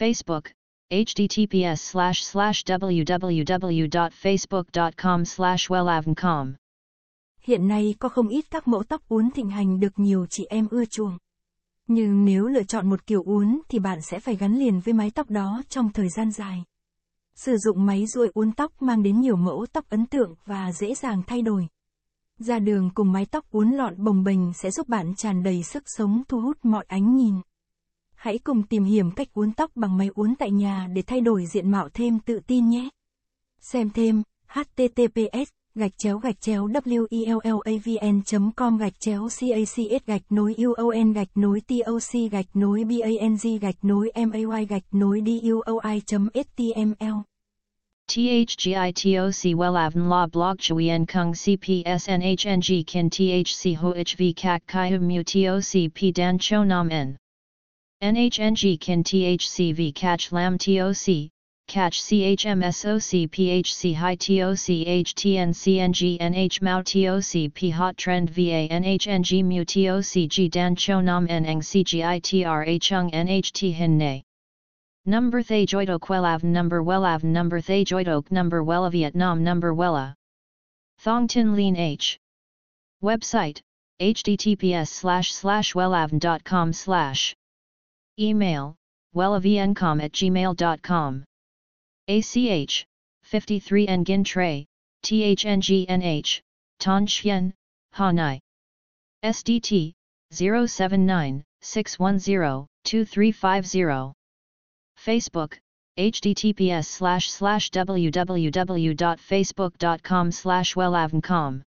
Facebook, https slash slash www.facebook.com slash wellavncom. Hiện nay có không ít các mẫu tóc uốn thịnh hành được nhiều chị em ưa chuộng. Nhưng nếu lựa chọn một kiểu uốn thì bạn sẽ phải gắn liền với mái tóc đó trong thời gian dài. Sử dụng máy ruồi uốn tóc mang đến nhiều mẫu tóc ấn tượng và dễ dàng thay đổi. Ra đường cùng mái tóc uốn lọn bồng bềnh sẽ giúp bạn tràn đầy sức sống thu hút mọi ánh nhìn. Hãy cùng tìm hiểu cách uốn tóc bằng máy uốn tại nhà để thay đổi diện mạo thêm tự tin nhé. Xem thêm https gạch chéo gạch chéo wellavn com gạch chéo cacs gạch nối uon gạch nối toc gạch nối bang gạch nối may gạch nối duoi html THGITOC WELAVN La Blog Chuyen Kung CPSNHNG Kin THC HOHV Kak Kai Mu TOC P Dan Cho Nam N NHNG kin THCV catch lam TOC, catch CHMSOC PHC high TOC HTN CNG NH Mao TOC P hot trend VA NHNG mu TOC G Dan Cho Nam Neng CGITRA Chung NHT Hin Ne. Number Thay Joidok Wellav Number Wellav Number Thay Joidok Number Wella Vietnam Number Wella. Thong Tin Lean H. Website, https slash slash wellavn.com slash. Email, wellavncom at gmail.com. ACH, 53 Nguyen Tray, THNGNH, Ton Chien, Hanai. SDT, 079 610 2350. Facebook, https www.facebook.com slash wellavncom.